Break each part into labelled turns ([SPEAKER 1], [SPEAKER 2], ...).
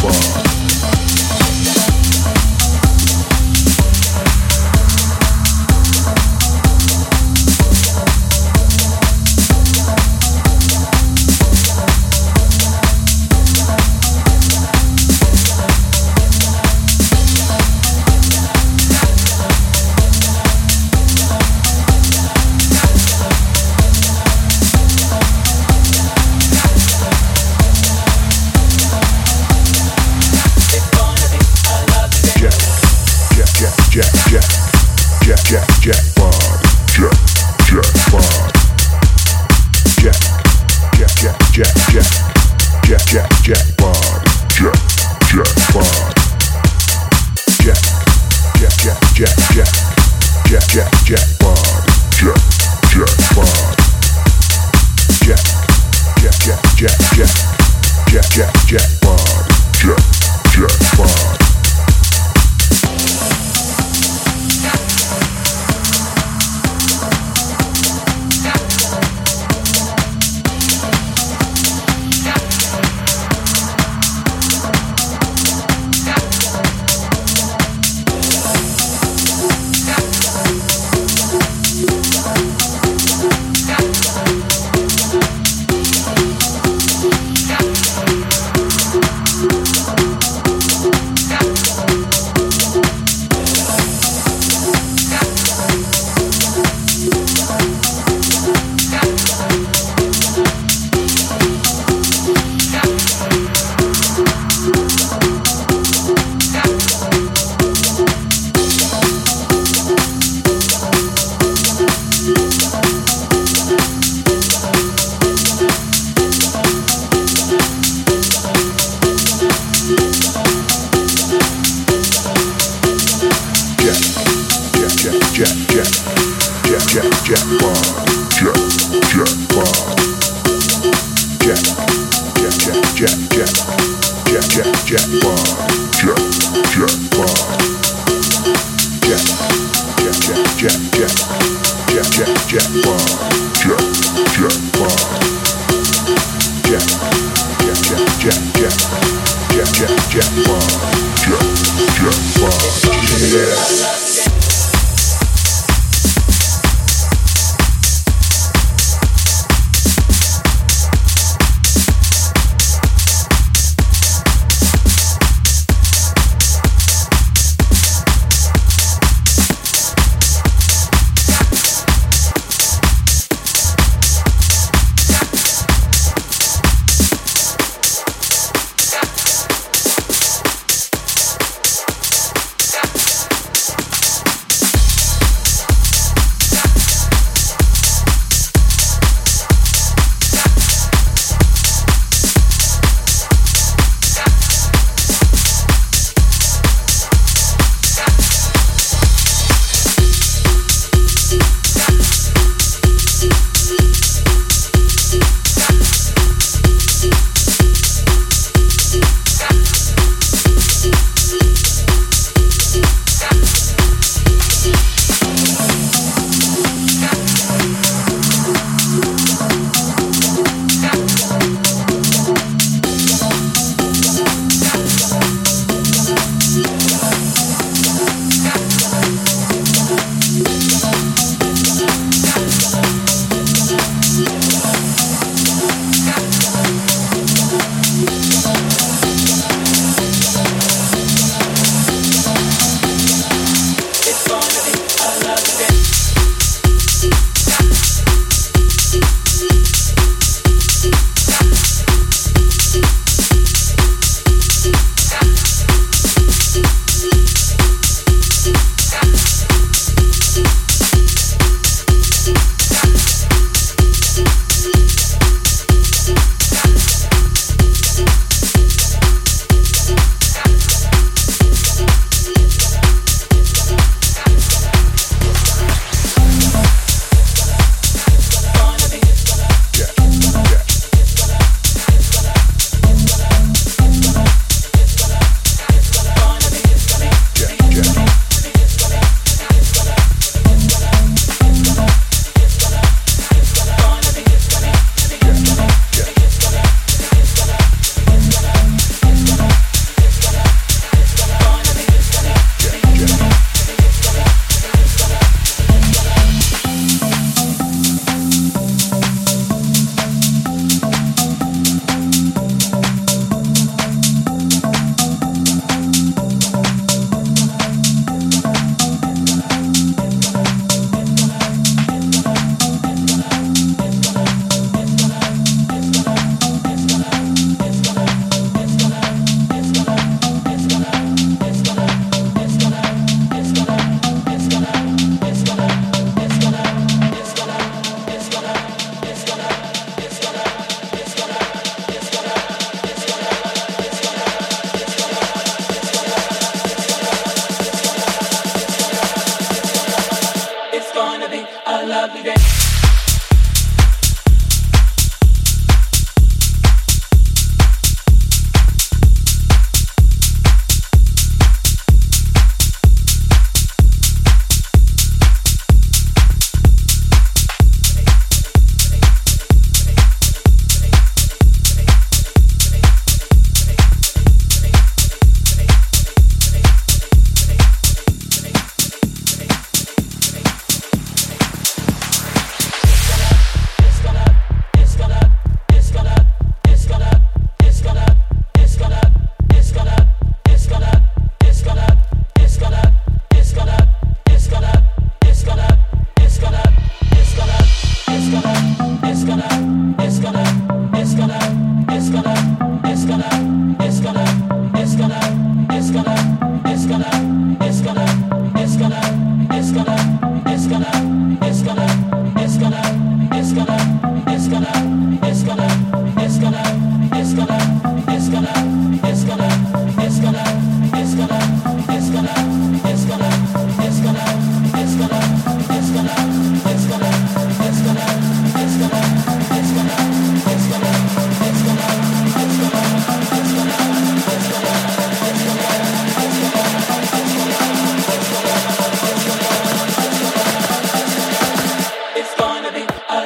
[SPEAKER 1] far.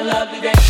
[SPEAKER 1] lovely day.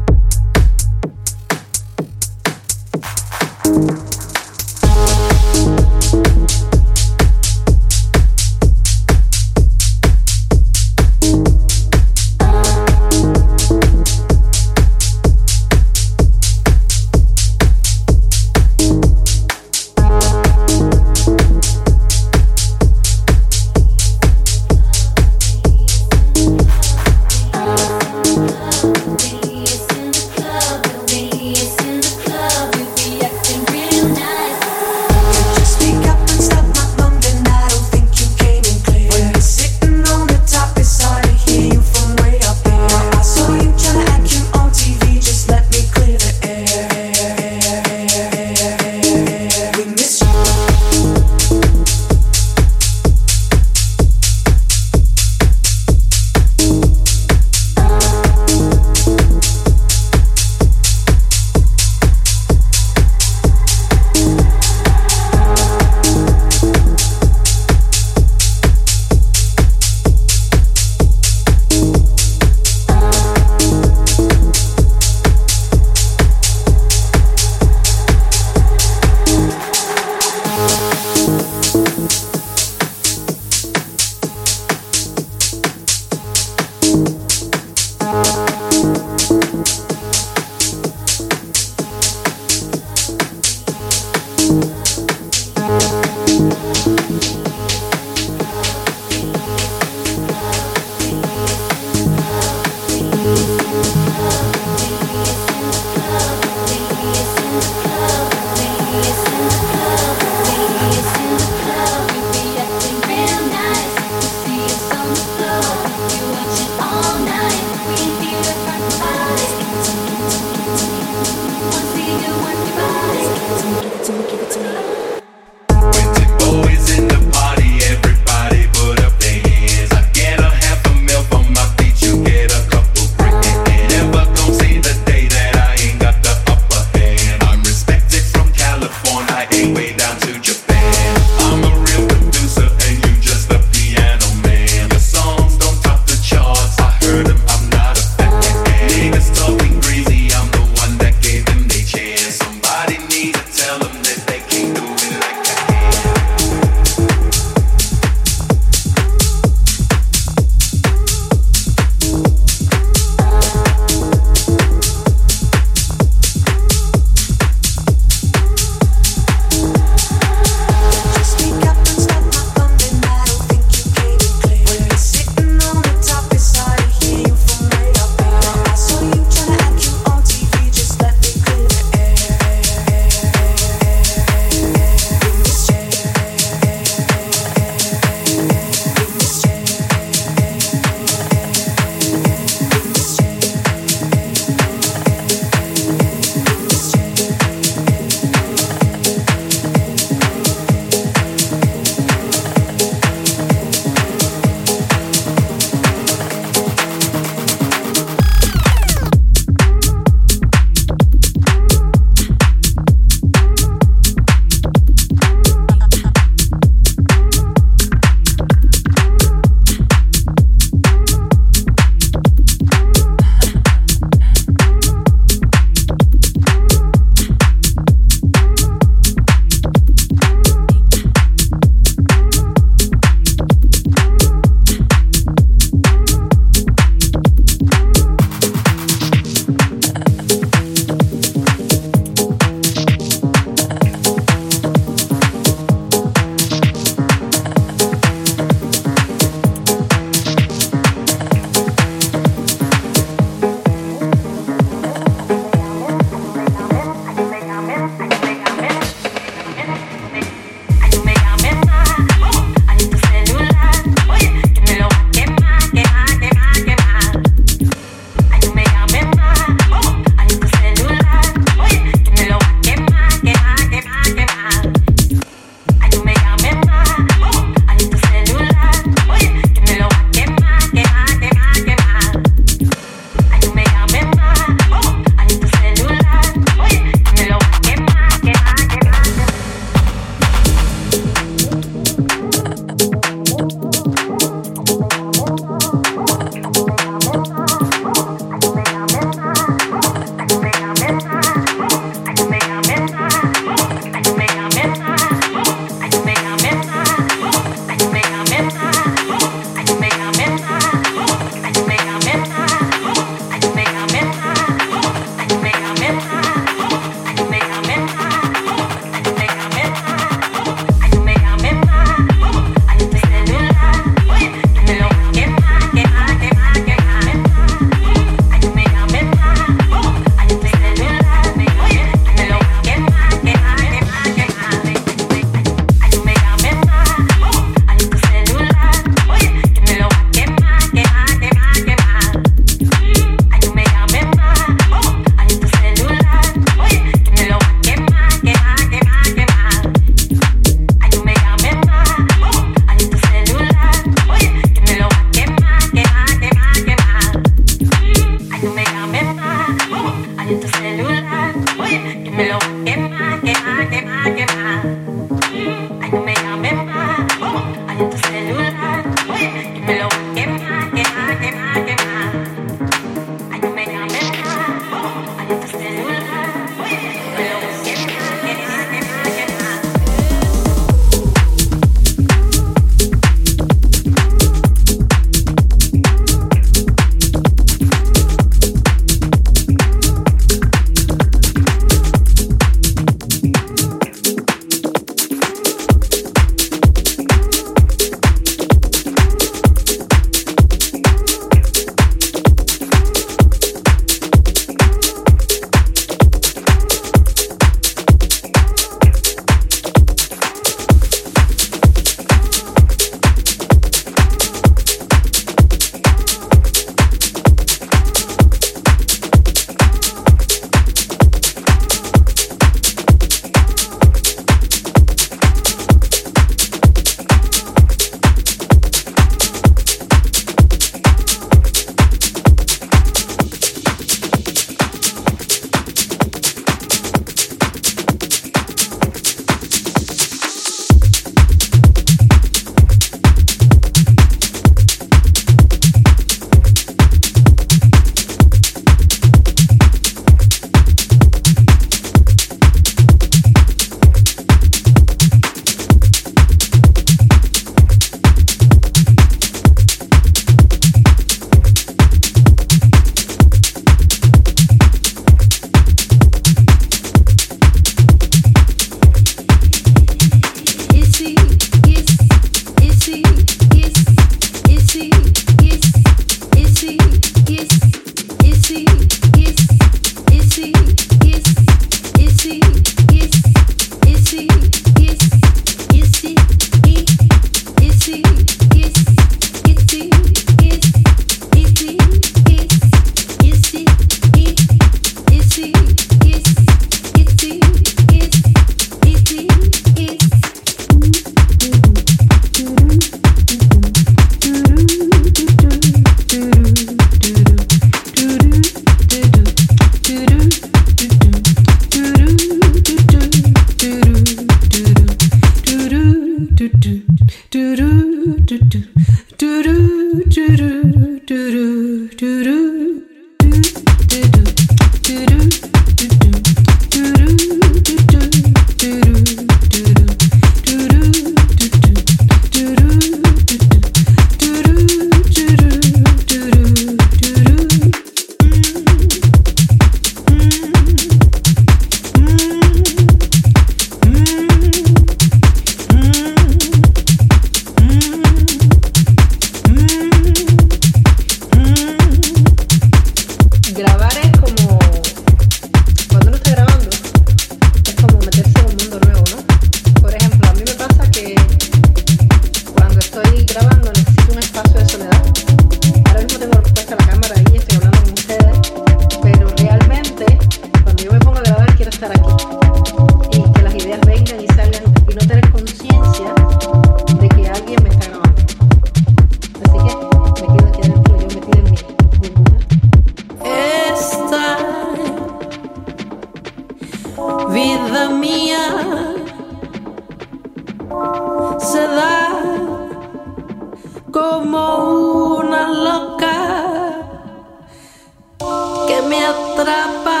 [SPEAKER 2] me atrapa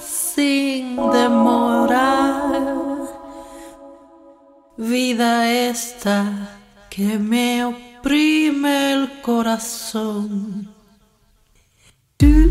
[SPEAKER 2] sin demora. Vida esta que me oprime el corazón. Du,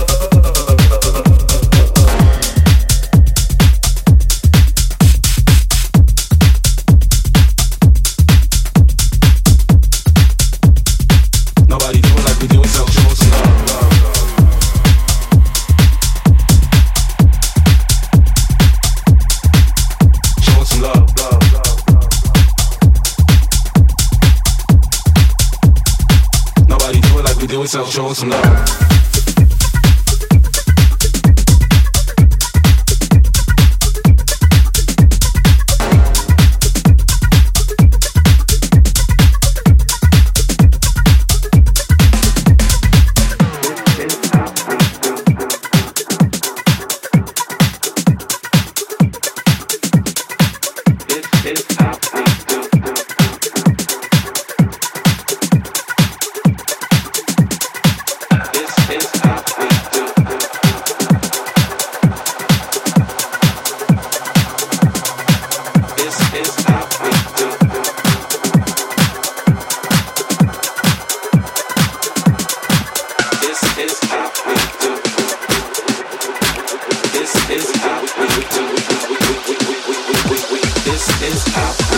[SPEAKER 3] show us. is happening.